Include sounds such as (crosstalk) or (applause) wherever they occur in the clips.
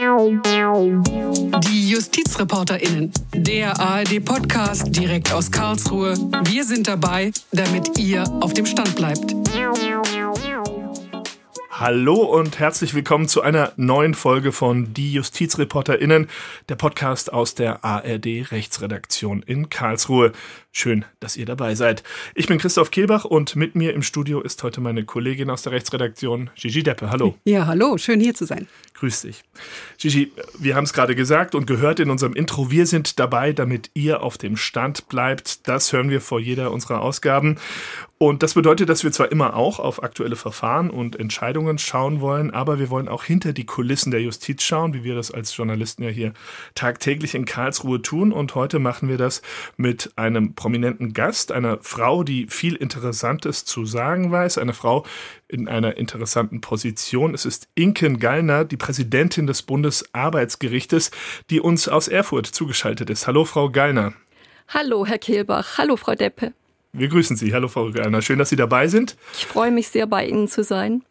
Die JustizreporterInnen, der ARD-Podcast direkt aus Karlsruhe. Wir sind dabei, damit ihr auf dem Stand bleibt. Hallo und herzlich willkommen zu einer neuen Folge von Die JustizreporterInnen, der Podcast aus der ARD Rechtsredaktion in Karlsruhe. Schön, dass ihr dabei seid. Ich bin Christoph Kehlbach und mit mir im Studio ist heute meine Kollegin aus der Rechtsredaktion, Gigi Deppe. Hallo. Ja, hallo, schön hier zu sein. Grüß dich. Gigi, wir haben es gerade gesagt und gehört in unserem Intro, wir sind dabei, damit ihr auf dem Stand bleibt. Das hören wir vor jeder unserer Ausgaben. Und das bedeutet, dass wir zwar immer auch auf aktuelle Verfahren und Entscheidungen schauen wollen, aber wir wollen auch hinter die Kulissen der Justiz schauen, wie wir das als Journalisten ja hier tagtäglich in Karlsruhe tun. Und heute machen wir das mit einem prominenten Gast, einer Frau, die viel Interessantes zu sagen weiß, eine Frau in einer interessanten Position. Es ist Inken Gallner, die Präsidentin des Bundesarbeitsgerichtes, die uns aus Erfurt zugeschaltet ist. Hallo, Frau Gallner. Hallo, Herr Kehlbach. Hallo, Frau Deppe. Wir grüßen Sie. Hallo, Frau Gallner. Schön, dass Sie dabei sind. Ich freue mich sehr, bei Ihnen zu sein.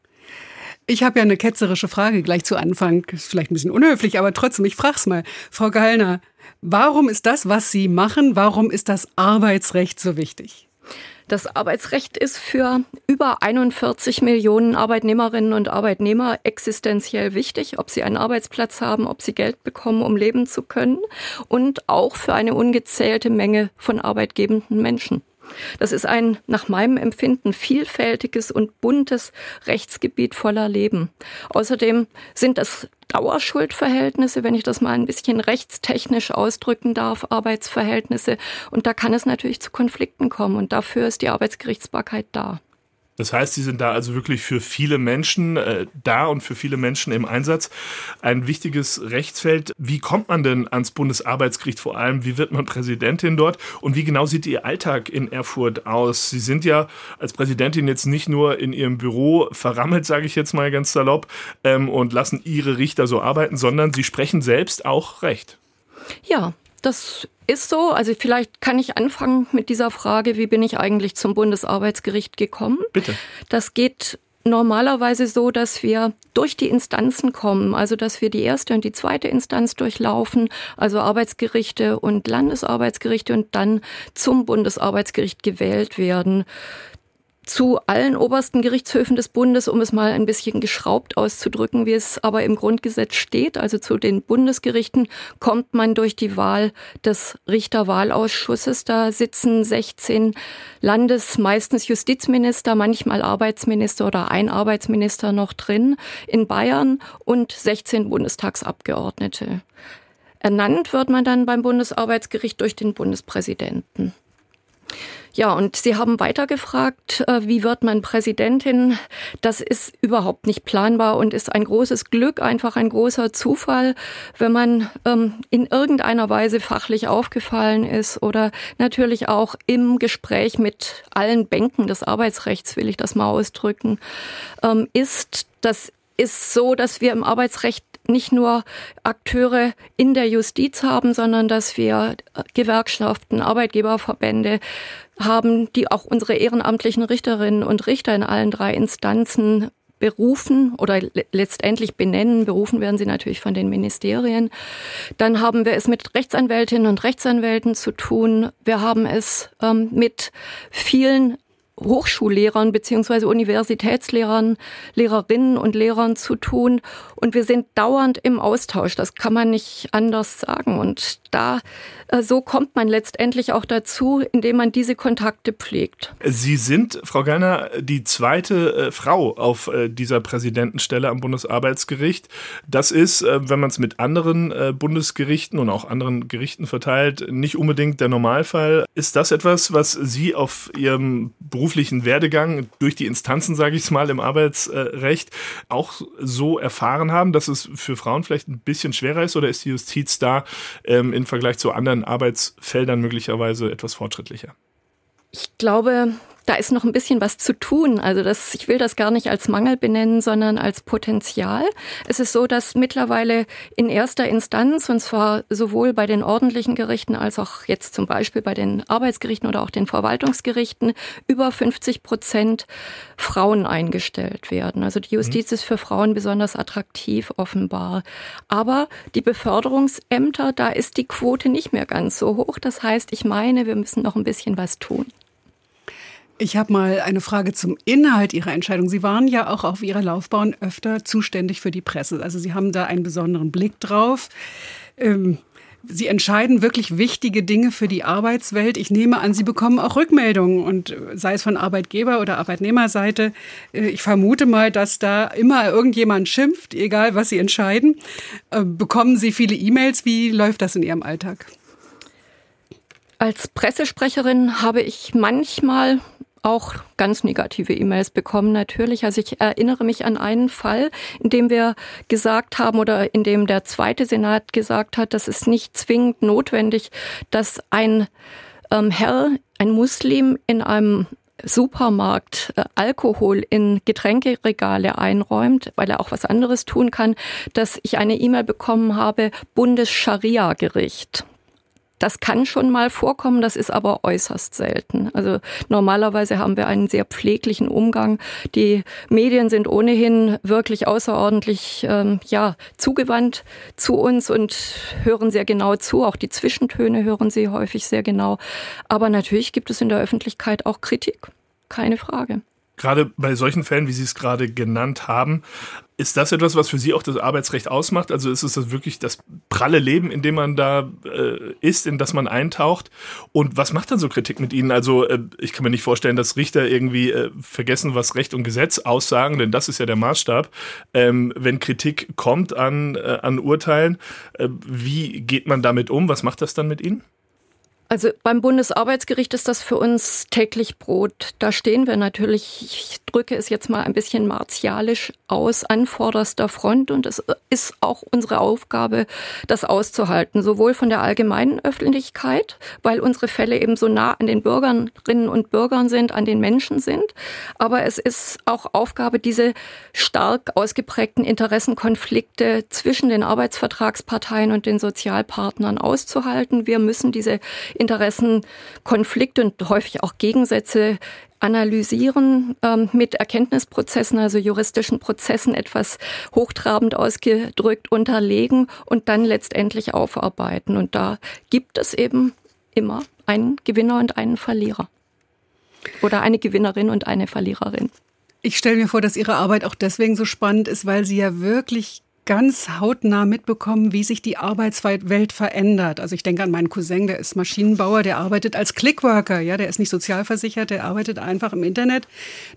Ich habe ja eine ketzerische Frage gleich zu Anfang. Ist vielleicht ein bisschen unhöflich, aber trotzdem, ich frage es mal. Frau Gallner, warum ist das, was Sie machen, warum ist das Arbeitsrecht so wichtig? Das Arbeitsrecht ist für über 41 Millionen Arbeitnehmerinnen und Arbeitnehmer existenziell wichtig, ob sie einen Arbeitsplatz haben, ob sie Geld bekommen, um leben zu können und auch für eine ungezählte Menge von arbeitgebenden Menschen. Das ist ein nach meinem Empfinden vielfältiges und buntes Rechtsgebiet voller Leben. Außerdem sind das Dauerschuldverhältnisse, wenn ich das mal ein bisschen rechtstechnisch ausdrücken darf, Arbeitsverhältnisse. Und da kann es natürlich zu Konflikten kommen. Und dafür ist die Arbeitsgerichtsbarkeit da. Das heißt, sie sind da also wirklich für viele Menschen äh, da und für viele Menschen im Einsatz. Ein wichtiges Rechtsfeld. Wie kommt man denn ans Bundesarbeitsgericht vor allem? Wie wird man Präsidentin dort? Und wie genau sieht Ihr Alltag in Erfurt aus? Sie sind ja als Präsidentin jetzt nicht nur in Ihrem Büro verrammelt, sage ich jetzt mal ganz salopp, ähm, und lassen Ihre Richter so arbeiten, sondern Sie sprechen selbst auch Recht. Ja, das ist so. Also vielleicht kann ich anfangen mit dieser Frage, wie bin ich eigentlich zum Bundesarbeitsgericht gekommen? Bitte. Das geht normalerweise so, dass wir durch die Instanzen kommen, also dass wir die erste und die zweite Instanz durchlaufen, also Arbeitsgerichte und Landesarbeitsgerichte und dann zum Bundesarbeitsgericht gewählt werden zu allen obersten Gerichtshöfen des Bundes, um es mal ein bisschen geschraubt auszudrücken, wie es aber im Grundgesetz steht, also zu den Bundesgerichten, kommt man durch die Wahl des Richterwahlausschusses. Da sitzen 16 Landes-, meistens Justizminister, manchmal Arbeitsminister oder ein Arbeitsminister noch drin in Bayern und 16 Bundestagsabgeordnete. Ernannt wird man dann beim Bundesarbeitsgericht durch den Bundespräsidenten. Ja, und Sie haben weitergefragt, äh, wie wird man Präsidentin? Das ist überhaupt nicht planbar und ist ein großes Glück, einfach ein großer Zufall, wenn man ähm, in irgendeiner Weise fachlich aufgefallen ist oder natürlich auch im Gespräch mit allen Bänken des Arbeitsrechts, will ich das mal ausdrücken, ähm, ist, das ist so, dass wir im Arbeitsrecht nicht nur Akteure in der Justiz haben, sondern dass wir Gewerkschaften, Arbeitgeberverbände haben, die auch unsere ehrenamtlichen Richterinnen und Richter in allen drei Instanzen berufen oder letztendlich benennen. Berufen werden sie natürlich von den Ministerien. Dann haben wir es mit Rechtsanwältinnen und Rechtsanwälten zu tun. Wir haben es ähm, mit vielen Hochschullehrern beziehungsweise Universitätslehrern, Lehrerinnen und Lehrern zu tun. Und wir sind dauernd im Austausch. Das kann man nicht anders sagen. Und da, äh, so kommt man letztendlich auch dazu, indem man diese Kontakte pflegt. Sie sind, Frau Gerner, die zweite äh, Frau auf äh, dieser Präsidentenstelle am Bundesarbeitsgericht. Das ist, wenn man es mit anderen Bundesgerichten und auch anderen Gerichten verteilt, nicht unbedingt der Normalfall. Ist das etwas, was Sie auf Ihrem beruflichen Werdegang durch die Instanzen, sage ich es mal, im Arbeitsrecht auch so erfahren haben, dass es für Frauen vielleicht ein bisschen schwerer ist oder ist die Justiz da ähm, im Vergleich zu anderen Arbeitsfeldern möglicherweise etwas fortschrittlicher? Ich glaube, da ist noch ein bisschen was zu tun. Also das, ich will das gar nicht als Mangel benennen, sondern als Potenzial. Es ist so, dass mittlerweile in erster Instanz, und zwar sowohl bei den ordentlichen Gerichten als auch jetzt zum Beispiel bei den Arbeitsgerichten oder auch den Verwaltungsgerichten, über 50 Prozent Frauen eingestellt werden. Also die Justiz mhm. ist für Frauen besonders attraktiv offenbar. Aber die Beförderungsämter, da ist die Quote nicht mehr ganz so hoch. Das heißt, ich meine, wir müssen noch ein bisschen was tun. Ich habe mal eine Frage zum Inhalt Ihrer Entscheidung. Sie waren ja auch auf Ihrer Laufbahn öfter zuständig für die Presse. Also Sie haben da einen besonderen Blick drauf. Ähm, Sie entscheiden wirklich wichtige Dinge für die Arbeitswelt. Ich nehme an, Sie bekommen auch Rückmeldungen und äh, sei es von Arbeitgeber- oder Arbeitnehmerseite. Äh, ich vermute mal, dass da immer irgendjemand schimpft, egal was Sie entscheiden. Äh, bekommen Sie viele E-Mails? Wie läuft das in Ihrem Alltag? Als Pressesprecherin habe ich manchmal auch ganz negative E-Mails bekommen, natürlich. Also ich erinnere mich an einen Fall, in dem wir gesagt haben oder in dem der zweite Senat gesagt hat, dass es nicht zwingend notwendig, dass ein ähm, Herr, ein Muslim in einem Supermarkt äh, Alkohol in Getränkeregale einräumt, weil er auch was anderes tun kann, dass ich eine E-Mail bekommen habe, Bundes-Scharia-Gericht. Das kann schon mal vorkommen, das ist aber äußerst selten. Also normalerweise haben wir einen sehr pfleglichen Umgang. Die Medien sind ohnehin wirklich außerordentlich ähm, ja zugewandt zu uns und hören sehr genau zu. Auch die Zwischentöne hören sie häufig sehr genau. Aber natürlich gibt es in der Öffentlichkeit auch Kritik, keine Frage. Gerade bei solchen Fällen, wie Sie es gerade genannt haben, ist das etwas, was für Sie auch das Arbeitsrecht ausmacht? Also ist es das wirklich das pralle Leben, in dem man da äh, ist, in das man eintaucht? Und was macht dann so Kritik mit Ihnen? Also äh, ich kann mir nicht vorstellen, dass Richter irgendwie äh, vergessen, was Recht und Gesetz aussagen, denn das ist ja der Maßstab. Ähm, wenn Kritik kommt an, äh, an Urteilen, äh, wie geht man damit um? Was macht das dann mit Ihnen? Also beim Bundesarbeitsgericht ist das für uns täglich Brot. Da stehen wir natürlich, ich drücke es jetzt mal ein bisschen martialisch aus, an vorderster Front. Und es ist auch unsere Aufgabe, das auszuhalten, sowohl von der allgemeinen Öffentlichkeit, weil unsere Fälle eben so nah an den Bürgerinnen und Bürgern sind, an den Menschen sind. Aber es ist auch Aufgabe, diese stark ausgeprägten Interessenkonflikte zwischen den Arbeitsvertragsparteien und den Sozialpartnern auszuhalten. Wir müssen diese Interessenkonflikte und häufig auch Gegensätze analysieren ähm, mit Erkenntnisprozessen, also juristischen Prozessen etwas hochtrabend ausgedrückt unterlegen und dann letztendlich aufarbeiten. Und da gibt es eben immer einen Gewinner und einen Verlierer. Oder eine Gewinnerin und eine Verliererin. Ich stelle mir vor, dass Ihre Arbeit auch deswegen so spannend ist, weil Sie ja wirklich ganz hautnah mitbekommen, wie sich die Arbeitswelt verändert. Also ich denke an meinen Cousin, der ist Maschinenbauer, der arbeitet als Clickworker, ja, der ist nicht sozialversichert, der arbeitet einfach im Internet.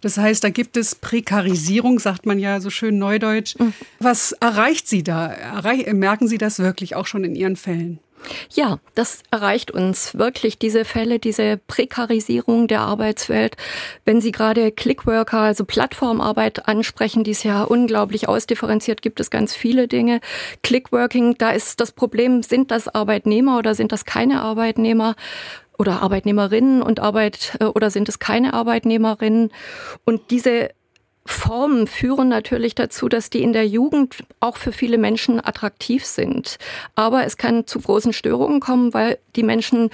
Das heißt, da gibt es Prekarisierung, sagt man ja so schön neudeutsch. Mhm. Was erreicht Sie da? Erreich merken Sie das wirklich auch schon in Ihren Fällen? Ja, das erreicht uns wirklich, diese Fälle, diese Prekarisierung der Arbeitswelt. Wenn Sie gerade Clickworker, also Plattformarbeit ansprechen, die ist ja unglaublich ausdifferenziert, gibt es ganz viele Dinge. Clickworking, da ist das Problem, sind das Arbeitnehmer oder sind das keine Arbeitnehmer? Oder Arbeitnehmerinnen und Arbeit äh, oder sind es keine Arbeitnehmerinnen? Und diese Formen führen natürlich dazu, dass die in der Jugend auch für viele Menschen attraktiv sind. Aber es kann zu großen Störungen kommen, weil die Menschen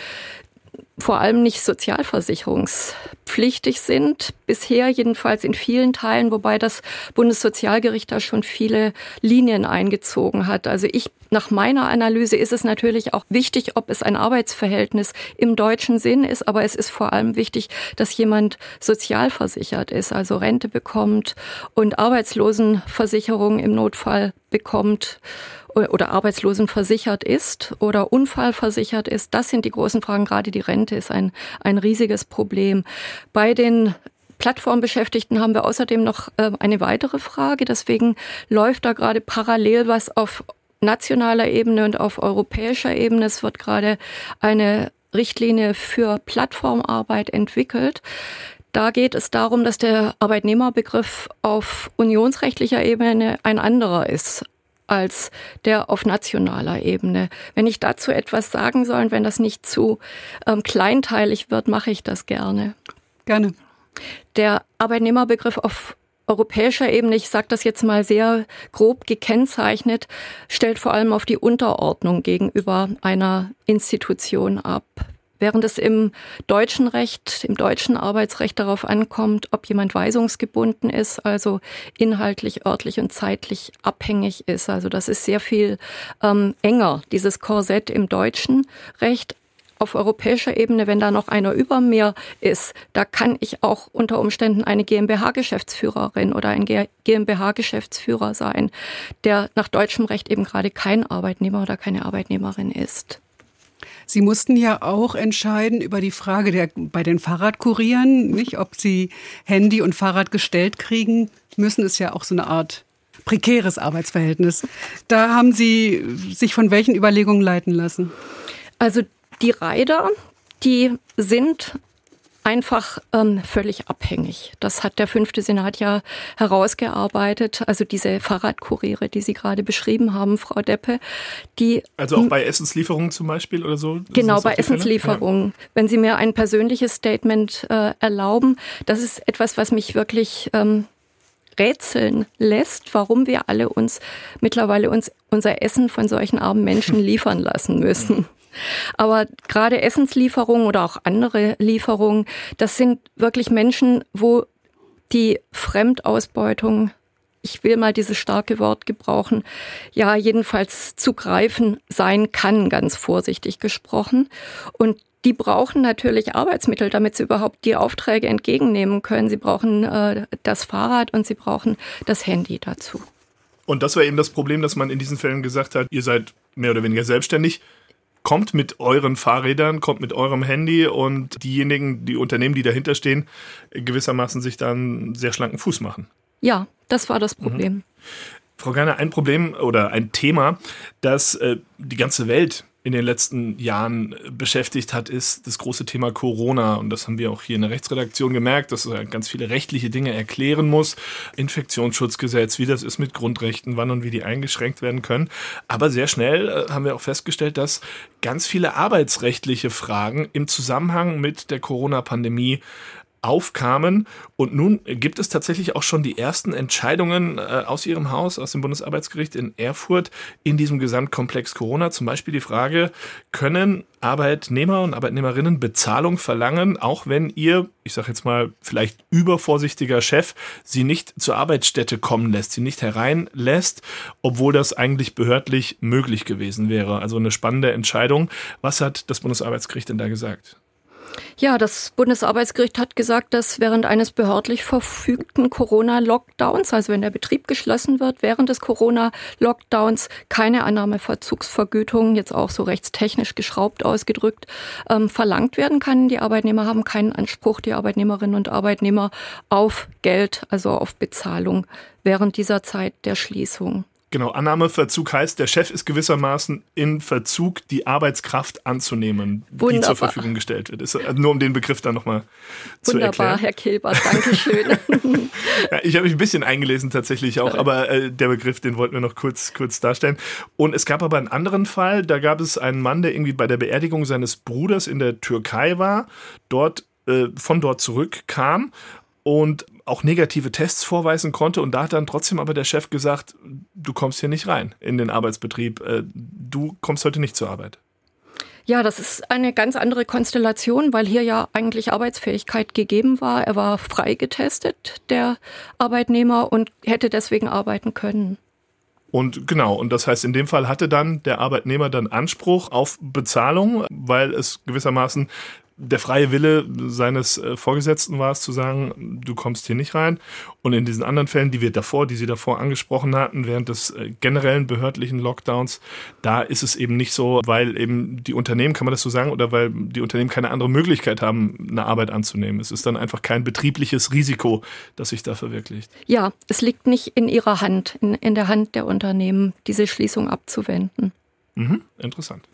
vor allem nicht sozialversicherungspflichtig sind. Bisher jedenfalls in vielen Teilen, wobei das Bundessozialgericht da schon viele Linien eingezogen hat. Also ich, nach meiner Analyse ist es natürlich auch wichtig, ob es ein Arbeitsverhältnis im deutschen Sinn ist, aber es ist vor allem wichtig, dass jemand sozialversichert ist, also Rente bekommt und Arbeitslosenversicherung im Notfall bekommt oder arbeitslosenversichert ist oder unfallversichert ist. Das sind die großen Fragen. Gerade die Rente ist ein, ein riesiges Problem. Bei den Plattformbeschäftigten haben wir außerdem noch äh, eine weitere Frage. Deswegen läuft da gerade parallel was auf nationaler Ebene und auf europäischer Ebene. Es wird gerade eine Richtlinie für Plattformarbeit entwickelt. Da geht es darum, dass der Arbeitnehmerbegriff auf unionsrechtlicher Ebene ein anderer ist als der auf nationaler Ebene. Wenn ich dazu etwas sagen soll, wenn das nicht zu ähm, kleinteilig wird, mache ich das gerne. Gerne. Der Arbeitnehmerbegriff auf europäischer Ebene, ich sage das jetzt mal sehr grob gekennzeichnet, stellt vor allem auf die Unterordnung gegenüber einer Institution ab. Während es im deutschen Recht, im deutschen Arbeitsrecht darauf ankommt, ob jemand weisungsgebunden ist, also inhaltlich, örtlich und zeitlich abhängig ist. Also das ist sehr viel ähm, enger, dieses Korsett im deutschen Recht auf europäischer Ebene, wenn da noch einer über mir ist, da kann ich auch unter Umständen eine GmbH-Geschäftsführerin oder ein GmbH-Geschäftsführer sein, der nach deutschem Recht eben gerade kein Arbeitnehmer oder keine Arbeitnehmerin ist. Sie mussten ja auch entscheiden über die Frage der, bei den Fahrradkurieren, nicht, ob Sie Handy und Fahrrad gestellt kriegen müssen, ist ja auch so eine Art prekäres Arbeitsverhältnis. Da haben Sie sich von welchen Überlegungen leiten lassen? Also die Rider, die sind einfach ähm, völlig abhängig. Das hat der fünfte Senat ja herausgearbeitet. Also diese Fahrradkuriere, die Sie gerade beschrieben haben, Frau Deppe, die also auch bei Essenslieferungen zum Beispiel oder so. Genau bei Essenslieferungen. Ja. Wenn Sie mir ein persönliches Statement äh, erlauben, das ist etwas, was mich wirklich ähm, rätseln lässt, warum wir alle uns mittlerweile uns unser Essen von solchen armen Menschen (laughs) liefern lassen müssen. Aber gerade Essenslieferungen oder auch andere Lieferungen, das sind wirklich Menschen, wo die Fremdausbeutung ich will mal dieses starke Wort gebrauchen, ja, jedenfalls zu greifen sein kann, ganz vorsichtig gesprochen. Und die brauchen natürlich Arbeitsmittel, damit sie überhaupt die Aufträge entgegennehmen können. Sie brauchen äh, das Fahrrad und sie brauchen das Handy dazu. Und das war eben das Problem, dass man in diesen Fällen gesagt hat, ihr seid mehr oder weniger selbstständig kommt mit euren Fahrrädern, kommt mit eurem Handy und diejenigen, die Unternehmen, die dahinter stehen, gewissermaßen sich dann sehr schlanken Fuß machen. Ja, das war das Problem. Mhm. Frau Gerner, ein Problem oder ein Thema, das äh, die ganze Welt in den letzten Jahren beschäftigt hat, ist das große Thema Corona. Und das haben wir auch hier in der Rechtsredaktion gemerkt, dass er ganz viele rechtliche Dinge erklären muss. Infektionsschutzgesetz, wie das ist mit Grundrechten, wann und wie die eingeschränkt werden können. Aber sehr schnell äh, haben wir auch festgestellt, dass ganz viele arbeitsrechtliche Fragen im Zusammenhang mit der Corona-Pandemie aufkamen. Und nun gibt es tatsächlich auch schon die ersten Entscheidungen äh, aus Ihrem Haus, aus dem Bundesarbeitsgericht in Erfurt in diesem Gesamtkomplex Corona. Zum Beispiel die Frage, können Arbeitnehmer und Arbeitnehmerinnen Bezahlung verlangen, auch wenn ihr, ich sage jetzt mal, vielleicht übervorsichtiger Chef sie nicht zur Arbeitsstätte kommen lässt, sie nicht hereinlässt, obwohl das eigentlich behördlich möglich gewesen wäre. Also eine spannende Entscheidung. Was hat das Bundesarbeitsgericht denn da gesagt? Ja, das Bundesarbeitsgericht hat gesagt, dass während eines behördlich verfügten Corona-Lockdowns, also wenn der Betrieb geschlossen wird, während des Corona-Lockdowns keine Annahmeverzugsvergütung, jetzt auch so rechtstechnisch geschraubt ausgedrückt, ähm, verlangt werden kann. Die Arbeitnehmer haben keinen Anspruch, die Arbeitnehmerinnen und Arbeitnehmer, auf Geld, also auf Bezahlung während dieser Zeit der Schließung. Genau, Annahmeverzug heißt, der Chef ist gewissermaßen in Verzug, die Arbeitskraft anzunehmen, Wunderbar. die zur Verfügung gestellt wird. Ist, äh, nur um den Begriff dann nochmal zu erklären. Wunderbar, Herr Kilbert, danke schön. (laughs) ja, ich habe mich ein bisschen eingelesen tatsächlich auch, aber äh, der Begriff, den wollten wir noch kurz, kurz darstellen. Und es gab aber einen anderen Fall, da gab es einen Mann, der irgendwie bei der Beerdigung seines Bruders in der Türkei war, dort äh, von dort zurückkam und auch negative Tests vorweisen konnte. Und da hat dann trotzdem aber der Chef gesagt, du kommst hier nicht rein in den Arbeitsbetrieb. Äh, du kommst heute nicht zur Arbeit. Ja, das ist eine ganz andere Konstellation, weil hier ja eigentlich Arbeitsfähigkeit gegeben war. Er war frei getestet, der Arbeitnehmer, und hätte deswegen arbeiten können. Und genau, und das heißt, in dem Fall hatte dann der Arbeitnehmer dann Anspruch auf Bezahlung, weil es gewissermaßen der freie Wille seines äh, Vorgesetzten war es zu sagen, du kommst hier nicht rein. Und in diesen anderen Fällen, die wir davor, die Sie davor angesprochen hatten, während des äh, generellen behördlichen Lockdowns, da ist es eben nicht so, weil eben die Unternehmen, kann man das so sagen, oder weil die Unternehmen keine andere Möglichkeit haben, eine Arbeit anzunehmen. Es ist dann einfach kein betriebliches Risiko, das sich da verwirklicht. Ja, es liegt nicht in ihrer Hand, in, in der Hand der Unternehmen, diese Schließung abzuwenden. Mhm, interessant.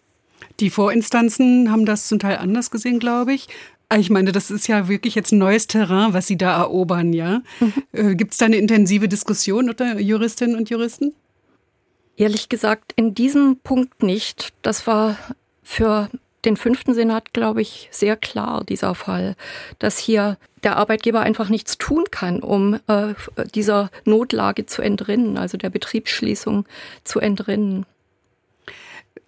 Die Vorinstanzen haben das zum Teil anders gesehen, glaube ich. Ah, ich meine, das ist ja wirklich jetzt ein neues Terrain, was Sie da erobern, ja. Mhm. Äh, Gibt es da eine intensive Diskussion unter Juristinnen und Juristen? Ehrlich gesagt, in diesem Punkt nicht. Das war für den fünften Senat, glaube ich, sehr klar, dieser Fall, dass hier der Arbeitgeber einfach nichts tun kann, um äh, dieser Notlage zu entrinnen, also der Betriebsschließung zu entrinnen.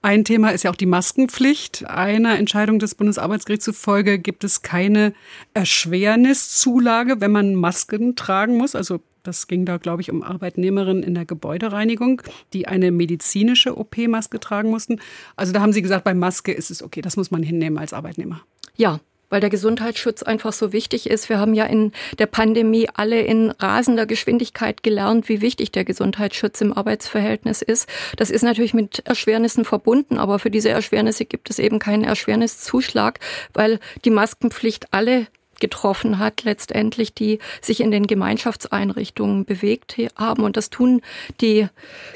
Ein Thema ist ja auch die Maskenpflicht. Einer Entscheidung des Bundesarbeitsgerichts zufolge gibt es keine Erschwerniszulage, wenn man Masken tragen muss. Also das ging da, glaube ich, um Arbeitnehmerinnen in der Gebäudereinigung, die eine medizinische OP-Maske tragen mussten. Also da haben Sie gesagt, bei Maske ist es okay, das muss man hinnehmen als Arbeitnehmer. Ja, weil der Gesundheitsschutz einfach so wichtig ist. Wir haben ja in der Pandemie alle in rasender Geschwindigkeit gelernt, wie wichtig der Gesundheitsschutz im Arbeitsverhältnis ist. Das ist natürlich mit Erschwernissen verbunden, aber für diese Erschwernisse gibt es eben keinen Erschwerniszuschlag, weil die Maskenpflicht alle getroffen hat, letztendlich, die sich in den Gemeinschaftseinrichtungen bewegt haben. Und das tun die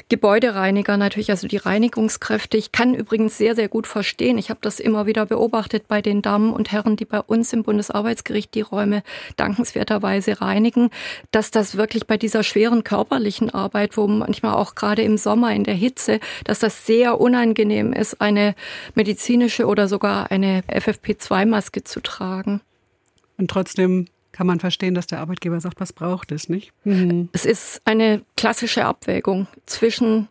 Gebäudereiniger natürlich, also die Reinigungskräfte. Ich kann übrigens sehr, sehr gut verstehen. Ich habe das immer wieder beobachtet bei den Damen und Herren, die bei uns im Bundesarbeitsgericht die Räume dankenswerterweise reinigen, dass das wirklich bei dieser schweren körperlichen Arbeit, wo manchmal auch gerade im Sommer in der Hitze, dass das sehr unangenehm ist, eine medizinische oder sogar eine FFP2-Maske zu tragen. Und trotzdem kann man verstehen, dass der Arbeitgeber sagt, was braucht es, nicht? Mhm. Es ist eine klassische Abwägung zwischen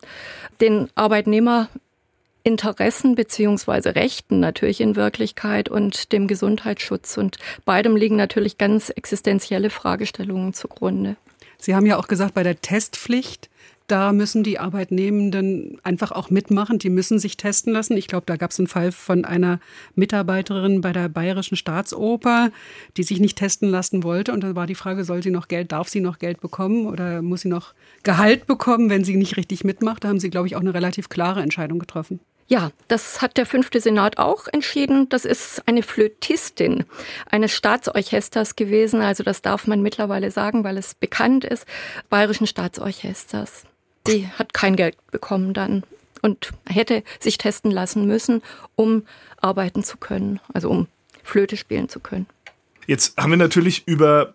den Arbeitnehmerinteressen beziehungsweise Rechten natürlich in Wirklichkeit und dem Gesundheitsschutz. Und beidem liegen natürlich ganz existenzielle Fragestellungen zugrunde. Sie haben ja auch gesagt, bei der Testpflicht da müssen die Arbeitnehmenden einfach auch mitmachen. Die müssen sich testen lassen. Ich glaube, da gab es einen Fall von einer Mitarbeiterin bei der Bayerischen Staatsoper, die sich nicht testen lassen wollte. Und da war die Frage, soll sie noch Geld, darf sie noch Geld bekommen oder muss sie noch Gehalt bekommen, wenn sie nicht richtig mitmacht? Da haben sie, glaube ich, auch eine relativ klare Entscheidung getroffen. Ja, das hat der fünfte Senat auch entschieden. Das ist eine Flötistin eines Staatsorchesters gewesen. Also das darf man mittlerweile sagen, weil es bekannt ist, Bayerischen Staatsorchesters. Die hat kein Geld bekommen dann und hätte sich testen lassen müssen, um arbeiten zu können, also um Flöte spielen zu können. Jetzt haben wir natürlich über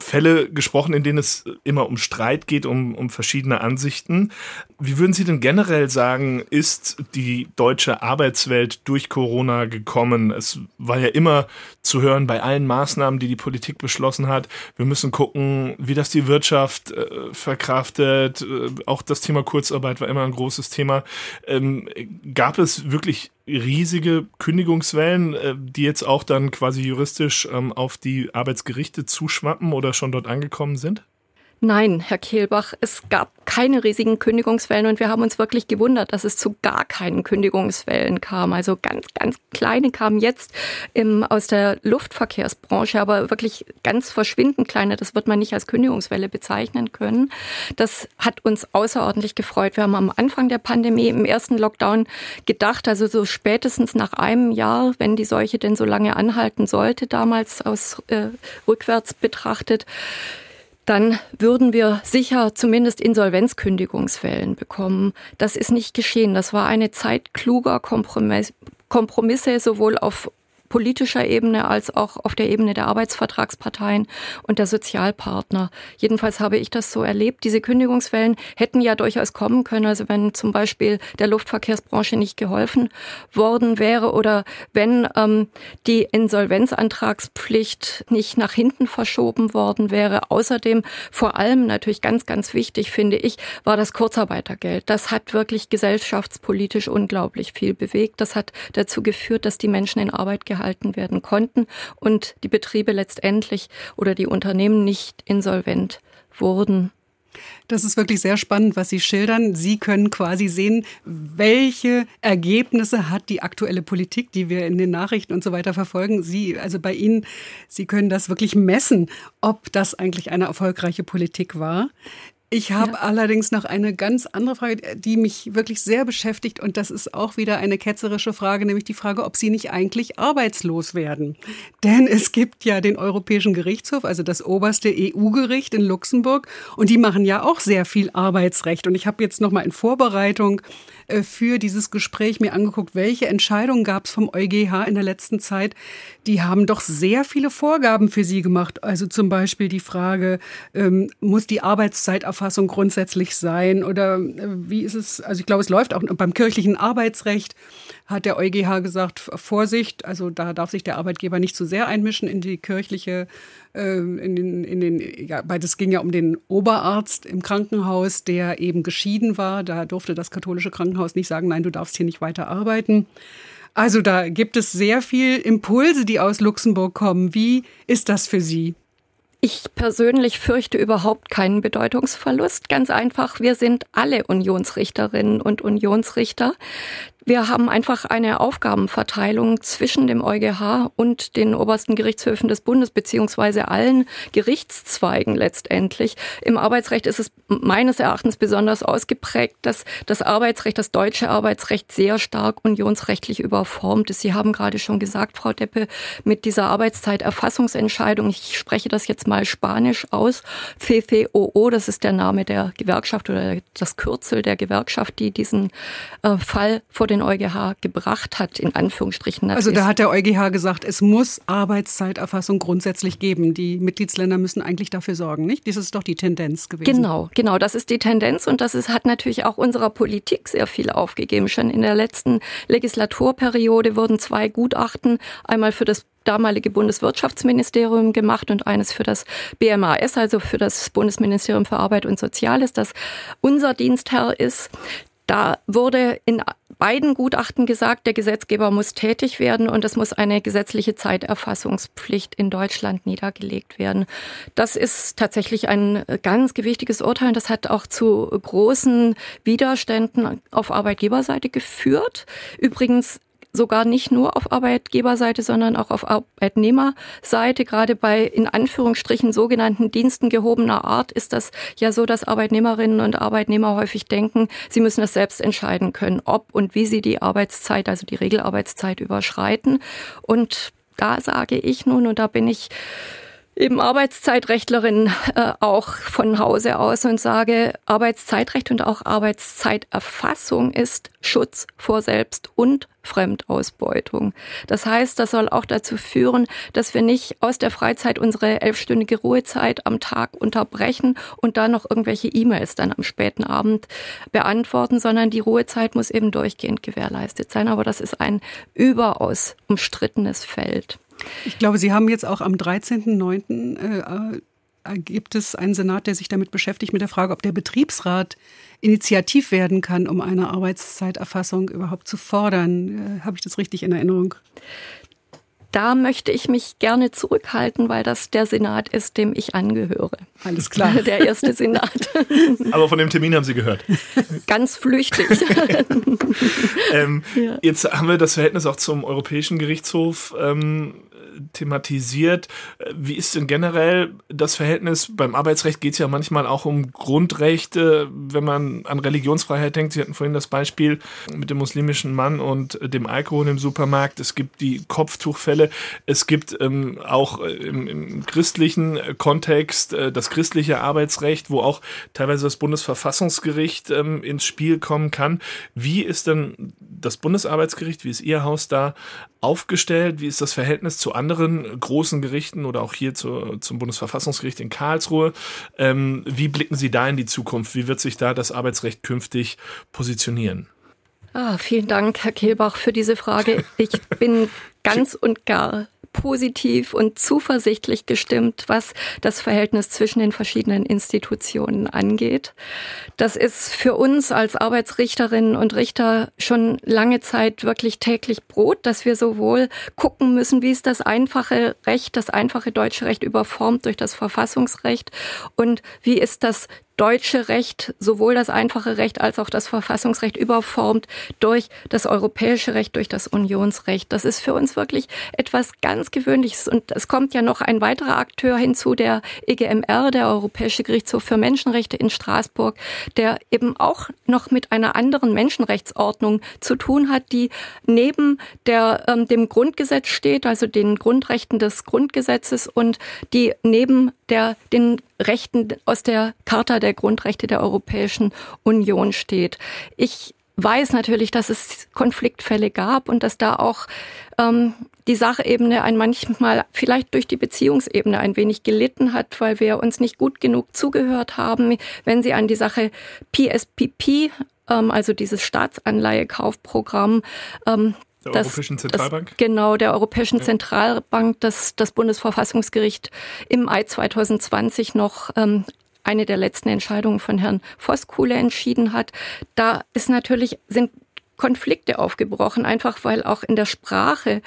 Fälle gesprochen, in denen es immer um Streit geht, um, um verschiedene Ansichten. Wie würden Sie denn generell sagen, ist die deutsche Arbeitswelt durch Corona gekommen? Es war ja immer zu hören bei allen Maßnahmen, die die Politik beschlossen hat. Wir müssen gucken, wie das die Wirtschaft äh, verkraftet. Äh, auch das Thema Kurzarbeit war immer ein großes Thema. Ähm, gab es wirklich riesige Kündigungswellen, äh, die jetzt auch dann quasi juristisch ähm, auf die Arbeitsgerichte zuschwappen oder schon dort angekommen sind? Nein, Herr Kehlbach, es gab keine riesigen Kündigungswellen und wir haben uns wirklich gewundert, dass es zu gar keinen Kündigungswellen kam. Also ganz, ganz kleine kamen jetzt im, aus der Luftverkehrsbranche, aber wirklich ganz verschwindend kleine. Das wird man nicht als Kündigungswelle bezeichnen können. Das hat uns außerordentlich gefreut. Wir haben am Anfang der Pandemie im ersten Lockdown gedacht, also so spätestens nach einem Jahr, wenn die Seuche denn so lange anhalten sollte, damals aus äh, rückwärts betrachtet, dann würden wir sicher zumindest Insolvenzkündigungsfällen bekommen. Das ist nicht geschehen. Das war eine Zeit kluger Kompromisse sowohl auf politischer Ebene als auch auf der Ebene der Arbeitsvertragsparteien und der Sozialpartner. Jedenfalls habe ich das so erlebt. Diese Kündigungswellen hätten ja durchaus kommen können. Also wenn zum Beispiel der Luftverkehrsbranche nicht geholfen worden wäre oder wenn ähm, die Insolvenzantragspflicht nicht nach hinten verschoben worden wäre. Außerdem vor allem natürlich ganz, ganz wichtig, finde ich, war das Kurzarbeitergeld. Das hat wirklich gesellschaftspolitisch unglaublich viel bewegt. Das hat dazu geführt, dass die Menschen in Arbeit gehalten gehalten werden konnten und die Betriebe letztendlich oder die Unternehmen nicht insolvent wurden. Das ist wirklich sehr spannend, was Sie schildern. Sie können quasi sehen, welche Ergebnisse hat die aktuelle Politik, die wir in den Nachrichten und so weiter verfolgen. Sie, also bei Ihnen, Sie können das wirklich messen, ob das eigentlich eine erfolgreiche Politik war. Ich habe ja. allerdings noch eine ganz andere Frage, die mich wirklich sehr beschäftigt. Und das ist auch wieder eine ketzerische Frage, nämlich die Frage, ob Sie nicht eigentlich arbeitslos werden. Denn es gibt ja den Europäischen Gerichtshof, also das oberste EU-Gericht in Luxemburg. Und die machen ja auch sehr viel Arbeitsrecht. Und ich habe jetzt noch mal in Vorbereitung äh, für dieses Gespräch mir angeguckt, welche Entscheidungen gab es vom EuGH in der letzten Zeit. Die haben doch sehr viele Vorgaben für Sie gemacht. Also zum Beispiel die Frage, ähm, muss die Arbeitszeiterfassung grundsätzlich sein oder äh, wie ist es, also ich glaube, es läuft auch beim kirchlichen Arbeitsrecht hat der EuGH gesagt, Vorsicht, also da darf sich der Arbeitgeber nicht zu sehr einmischen in die kirchliche, äh, in den, in den, ja, weil das ging ja um den Oberarzt im Krankenhaus, der eben geschieden war. Da durfte das katholische Krankenhaus nicht sagen, nein, du darfst hier nicht weiter arbeiten. Also da gibt es sehr viel Impulse, die aus Luxemburg kommen. Wie ist das für Sie? Ich persönlich fürchte überhaupt keinen Bedeutungsverlust. Ganz einfach, wir sind alle Unionsrichterinnen und Unionsrichter. Wir haben einfach eine Aufgabenverteilung zwischen dem EuGH und den obersten Gerichtshöfen des Bundes beziehungsweise allen Gerichtszweigen letztendlich. Im Arbeitsrecht ist es meines Erachtens besonders ausgeprägt, dass das Arbeitsrecht, das deutsche Arbeitsrecht sehr stark unionsrechtlich überformt ist. Sie haben gerade schon gesagt, Frau Deppe, mit dieser Arbeitszeiterfassungsentscheidung, ich spreche das jetzt mal spanisch aus, FFOO, das ist der Name der Gewerkschaft oder das Kürzel der Gewerkschaft, die diesen äh, Fall vor den den EuGH gebracht hat, in Anführungsstrichen. Also da hat der EuGH gesagt, es muss Arbeitszeiterfassung grundsätzlich geben. Die Mitgliedsländer müssen eigentlich dafür sorgen, nicht? Das ist doch die Tendenz gewesen. Genau, genau, das ist die Tendenz und das ist, hat natürlich auch unserer Politik sehr viel aufgegeben. Schon in der letzten Legislaturperiode wurden zwei Gutachten, einmal für das damalige Bundeswirtschaftsministerium gemacht und eines für das BMAS, also für das Bundesministerium für Arbeit und Soziales, das unser Dienstherr ist. Da wurde in beiden Gutachten gesagt, der Gesetzgeber muss tätig werden und es muss eine gesetzliche Zeiterfassungspflicht in Deutschland niedergelegt werden. Das ist tatsächlich ein ganz gewichtiges Urteil. Das hat auch zu großen Widerständen auf Arbeitgeberseite geführt. Übrigens sogar nicht nur auf Arbeitgeberseite, sondern auch auf Arbeitnehmerseite. Gerade bei in Anführungsstrichen sogenannten Diensten gehobener Art ist das ja so, dass Arbeitnehmerinnen und Arbeitnehmer häufig denken, sie müssen es selbst entscheiden können, ob und wie sie die Arbeitszeit, also die Regelarbeitszeit überschreiten. Und da sage ich nun, und da bin ich eben Arbeitszeitrechtlerin äh, auch von Hause aus und sage, Arbeitszeitrecht und auch Arbeitszeiterfassung ist Schutz vor Selbst- und Fremdausbeutung. Das heißt, das soll auch dazu führen, dass wir nicht aus der Freizeit unsere elfstündige Ruhezeit am Tag unterbrechen und da noch irgendwelche E-Mails dann am späten Abend beantworten, sondern die Ruhezeit muss eben durchgehend gewährleistet sein. Aber das ist ein überaus umstrittenes Feld. Ich glaube, Sie haben jetzt auch am 13.09. Äh, äh, gibt es einen Senat, der sich damit beschäftigt, mit der Frage, ob der Betriebsrat initiativ werden kann, um eine Arbeitszeiterfassung überhaupt zu fordern. Äh, Habe ich das richtig in Erinnerung? Da möchte ich mich gerne zurückhalten, weil das der Senat ist, dem ich angehöre. Alles klar. (laughs) Der erste Senat. (laughs) Aber von dem Termin haben Sie gehört. Ganz flüchtig. (laughs) ähm, ja. Jetzt haben wir das Verhältnis auch zum Europäischen Gerichtshof ähm, thematisiert. Wie ist denn generell das Verhältnis? Beim Arbeitsrecht geht es ja manchmal auch um Grundrechte, wenn man an Religionsfreiheit denkt. Sie hatten vorhin das Beispiel mit dem muslimischen Mann und dem Alkohol im Supermarkt. Es gibt die Kopftuchfälle. Es gibt ähm, auch äh, im, im, christlichen Kontext äh, das christliche Arbeitsrecht, wo auch teilweise das Bundesverfassungsgericht ähm, ins Spiel kommen kann. Wie ist denn das Bundesarbeitsgericht, wie ist Ihr Haus da aufgestellt? Wie ist das Verhältnis zu anderen großen Gerichten oder auch hier zu, zum Bundesverfassungsgericht in Karlsruhe? Ähm, wie blicken Sie da in die Zukunft? Wie wird sich da das Arbeitsrecht künftig positionieren? Ah, vielen Dank, Herr Kehlbach, für diese Frage. Ich bin (laughs) ganz und gar positiv und zuversichtlich gestimmt, was das Verhältnis zwischen den verschiedenen Institutionen angeht. Das ist für uns als Arbeitsrichterinnen und Richter schon lange Zeit wirklich täglich Brot, dass wir sowohl gucken müssen, wie ist das einfache Recht, das einfache deutsche Recht überformt durch das Verfassungsrecht und wie ist das deutsche Recht, sowohl das einfache Recht als auch das Verfassungsrecht überformt durch das europäische Recht, durch das Unionsrecht. Das ist für uns wirklich etwas ganz Gewöhnliches. Und es kommt ja noch ein weiterer Akteur hinzu, der EGMR, der Europäische Gerichtshof für Menschenrechte in Straßburg, der eben auch noch mit einer anderen Menschenrechtsordnung zu tun hat, die neben der, ähm, dem Grundgesetz steht, also den Grundrechten des Grundgesetzes und die neben der, den Rechten aus der Charta der Grundrechte der Europäischen Union steht. Ich weiß natürlich, dass es Konfliktfälle gab und dass da auch ähm, die Sachebene ein manchmal vielleicht durch die Beziehungsebene ein wenig gelitten hat, weil wir uns nicht gut genug zugehört haben. Wenn Sie an die Sache PSPP ähm, also dieses Staatsanleihekaufprogramm, ähm, der das, Europäischen Zentralbank? Das, genau, der Europäischen ja. Zentralbank, das das Bundesverfassungsgericht im Mai 2020 noch ähm, eine der letzten Entscheidungen von Herrn Voskuhle entschieden hat. Da ist natürlich, sind Konflikte aufgebrochen, einfach weil auch in der Sprache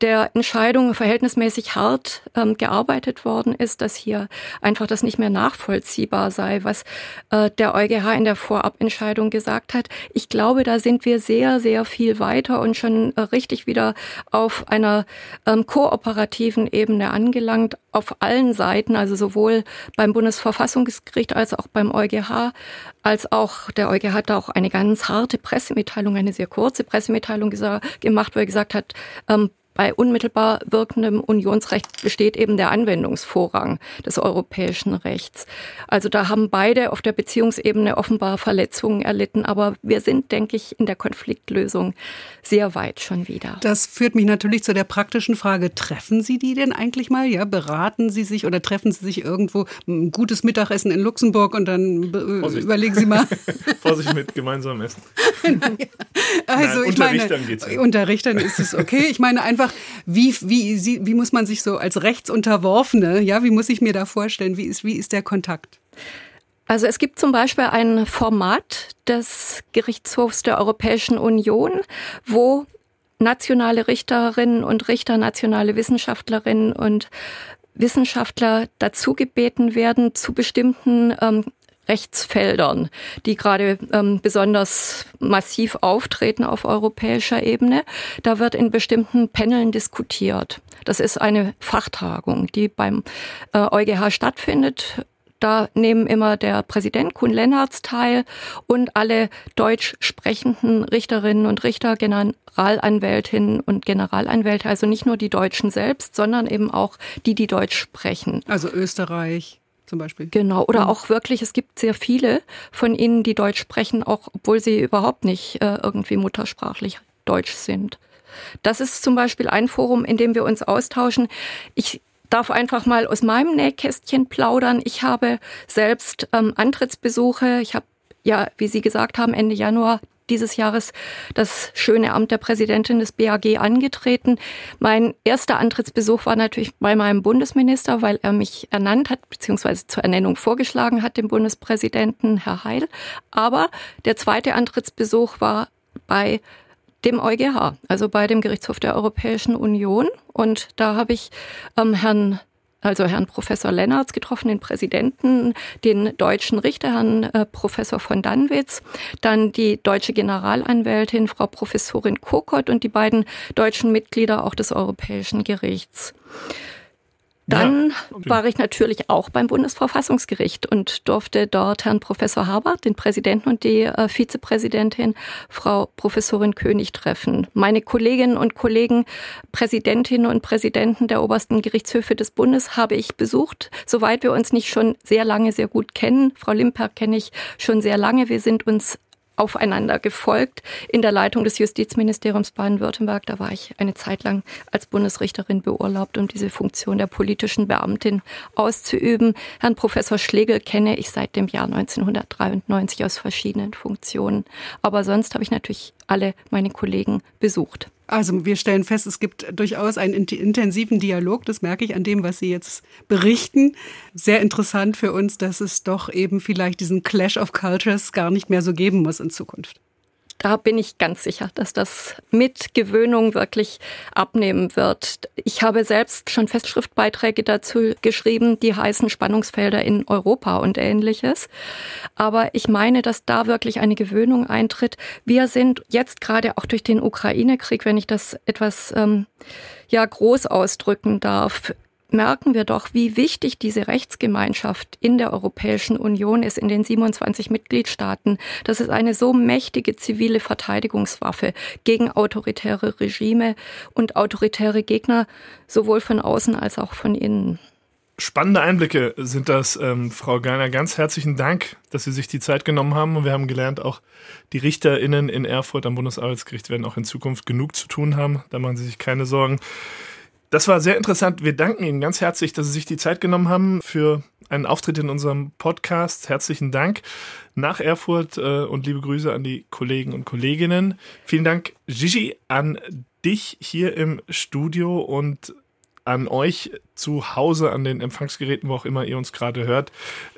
der Entscheidung verhältnismäßig hart ähm, gearbeitet worden ist, dass hier einfach das nicht mehr nachvollziehbar sei, was äh, der EuGH in der Vorabentscheidung gesagt hat. Ich glaube, da sind wir sehr, sehr viel weiter und schon äh, richtig wieder auf einer ähm, kooperativen Ebene angelangt, auf allen Seiten, also sowohl beim Bundesverfassungsgericht als auch beim EuGH, als auch der EuGH hat da auch eine ganz harte Pressemitteilung, eine sehr kurze Pressemitteilung gemacht, wo er gesagt hat, ähm, bei unmittelbar wirkendem Unionsrecht besteht eben der Anwendungsvorrang des europäischen Rechts. Also da haben beide auf der Beziehungsebene offenbar Verletzungen erlitten, aber wir sind, denke ich, in der Konfliktlösung sehr weit schon wieder. Das führt mich natürlich zu der praktischen Frage, treffen Sie die denn eigentlich mal? Ja, beraten Sie sich oder treffen Sie sich irgendwo ein gutes Mittagessen in Luxemburg und dann Vorsicht. überlegen Sie mal. (laughs) Vorsicht mit gemeinsamem Essen. (laughs) also Nein, ich unter meine, Richtern geht's ja. unter Richtern ist es okay. Ich meine einfach, wie, wie, wie muss man sich so als Rechtsunterworfene, ja, wie muss ich mir da vorstellen, wie ist, wie ist der Kontakt? Also es gibt zum Beispiel ein Format des Gerichtshofs der Europäischen Union, wo nationale Richterinnen und Richter, nationale Wissenschaftlerinnen und Wissenschaftler dazu gebeten werden, zu bestimmten ähm, Rechtsfeldern, die gerade ähm, besonders massiv auftreten auf europäischer Ebene. Da wird in bestimmten Paneln diskutiert. Das ist eine Fachtagung, die beim äh, EuGH stattfindet. Da nehmen immer der Präsident Kuhn Lennartz teil und alle deutsch sprechenden Richterinnen und Richter, Generalanwältinnen und Generalanwälte, also nicht nur die Deutschen selbst, sondern eben auch die, die Deutsch sprechen. Also Österreich zum Beispiel. Genau, oder mhm. auch wirklich, es gibt sehr viele von ihnen, die Deutsch sprechen, auch obwohl sie überhaupt nicht äh, irgendwie muttersprachlich Deutsch sind. Das ist zum Beispiel ein Forum, in dem wir uns austauschen. Ich darf einfach mal aus meinem Nähkästchen plaudern. Ich habe selbst ähm, Antrittsbesuche. Ich habe ja, wie Sie gesagt haben, Ende Januar dieses Jahres das schöne Amt der Präsidentin des BAG angetreten. Mein erster Antrittsbesuch war natürlich bei meinem Bundesminister, weil er mich ernannt hat, beziehungsweise zur Ernennung vorgeschlagen hat, dem Bundespräsidenten Herr Heil. Aber der zweite Antrittsbesuch war bei dem EuGH, also bei dem Gerichtshof der Europäischen Union. Und da habe ich ähm, Herrn also Herrn Professor Lennartz getroffen, den Präsidenten, den deutschen Richter, Herrn äh, Professor von Danwitz, dann die deutsche Generalanwältin, Frau Professorin Kokott und die beiden deutschen Mitglieder auch des Europäischen Gerichts. Dann ja, war ich natürlich auch beim Bundesverfassungsgericht und durfte dort Herrn Professor Habert, den Präsidenten und die äh, Vizepräsidentin, Frau Professorin König treffen. Meine Kolleginnen und Kollegen, Präsidentinnen und Präsidenten der obersten Gerichtshöfe des Bundes habe ich besucht, soweit wir uns nicht schon sehr lange sehr gut kennen. Frau Limper kenne ich schon sehr lange. Wir sind uns aufeinander gefolgt in der Leitung des Justizministeriums Baden-Württemberg. Da war ich eine Zeit lang als Bundesrichterin beurlaubt, um diese Funktion der politischen Beamtin auszuüben. Herrn Professor Schlegel kenne ich seit dem Jahr 1993 aus verschiedenen Funktionen. Aber sonst habe ich natürlich alle meine Kollegen besucht. Also wir stellen fest, es gibt durchaus einen intensiven Dialog, das merke ich an dem, was Sie jetzt berichten. Sehr interessant für uns, dass es doch eben vielleicht diesen Clash of Cultures gar nicht mehr so geben muss in Zukunft. Da bin ich ganz sicher, dass das mit Gewöhnung wirklich abnehmen wird. Ich habe selbst schon Festschriftbeiträge dazu geschrieben, die heißen Spannungsfelder in Europa und ähnliches. Aber ich meine, dass da wirklich eine Gewöhnung eintritt. Wir sind jetzt gerade auch durch den Ukraine-Krieg, wenn ich das etwas ähm, ja groß ausdrücken darf, merken wir doch, wie wichtig diese Rechtsgemeinschaft in der Europäischen Union ist, in den 27 Mitgliedstaaten. Das ist eine so mächtige zivile Verteidigungswaffe gegen autoritäre Regime und autoritäre Gegner, sowohl von außen als auch von innen. Spannende Einblicke sind das, ähm, Frau Geiner. Ganz herzlichen Dank, dass Sie sich die Zeit genommen haben. Und wir haben gelernt, auch die RichterInnen in Erfurt am Bundesarbeitsgericht werden auch in Zukunft genug zu tun haben. Da machen Sie sich keine Sorgen. Das war sehr interessant. Wir danken Ihnen ganz herzlich, dass Sie sich die Zeit genommen haben für einen Auftritt in unserem Podcast. Herzlichen Dank nach Erfurt äh, und liebe Grüße an die Kollegen und Kolleginnen. Vielen Dank, Gigi, an dich hier im Studio und an euch zu Hause an den Empfangsgeräten, wo auch immer ihr uns gerade hört.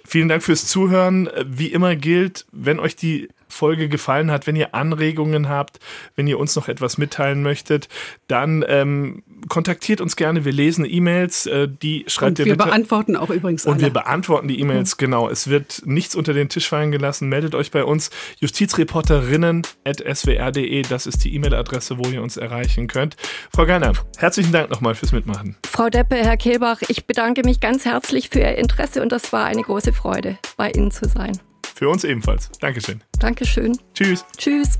Vielen Dank fürs Zuhören. Wie immer gilt, wenn euch die Folge gefallen hat, wenn ihr Anregungen habt, wenn ihr uns noch etwas mitteilen möchtet, dann ähm, kontaktiert uns gerne. Wir lesen E-Mails, äh, die schreibt und ihr wir bitte. beantworten auch übrigens Und alle. wir beantworten die E-Mails, Mhm. genau. Es wird nichts unter den Tisch fallen gelassen. Meldet euch bei uns. Justizreporterinnen.swr.de, das ist die E-Mail-Adresse, wo ihr uns erreichen könnt. Frau Geiner, herzlichen Dank nochmal fürs Mitmachen. Frau Deppe, Herr Kehlbach, ich bedanke mich ganz herzlich für Ihr Interesse und das war eine große Freude, bei Ihnen zu sein. Für uns ebenfalls. Dankeschön. Dankeschön. Tschüss. Tschüss.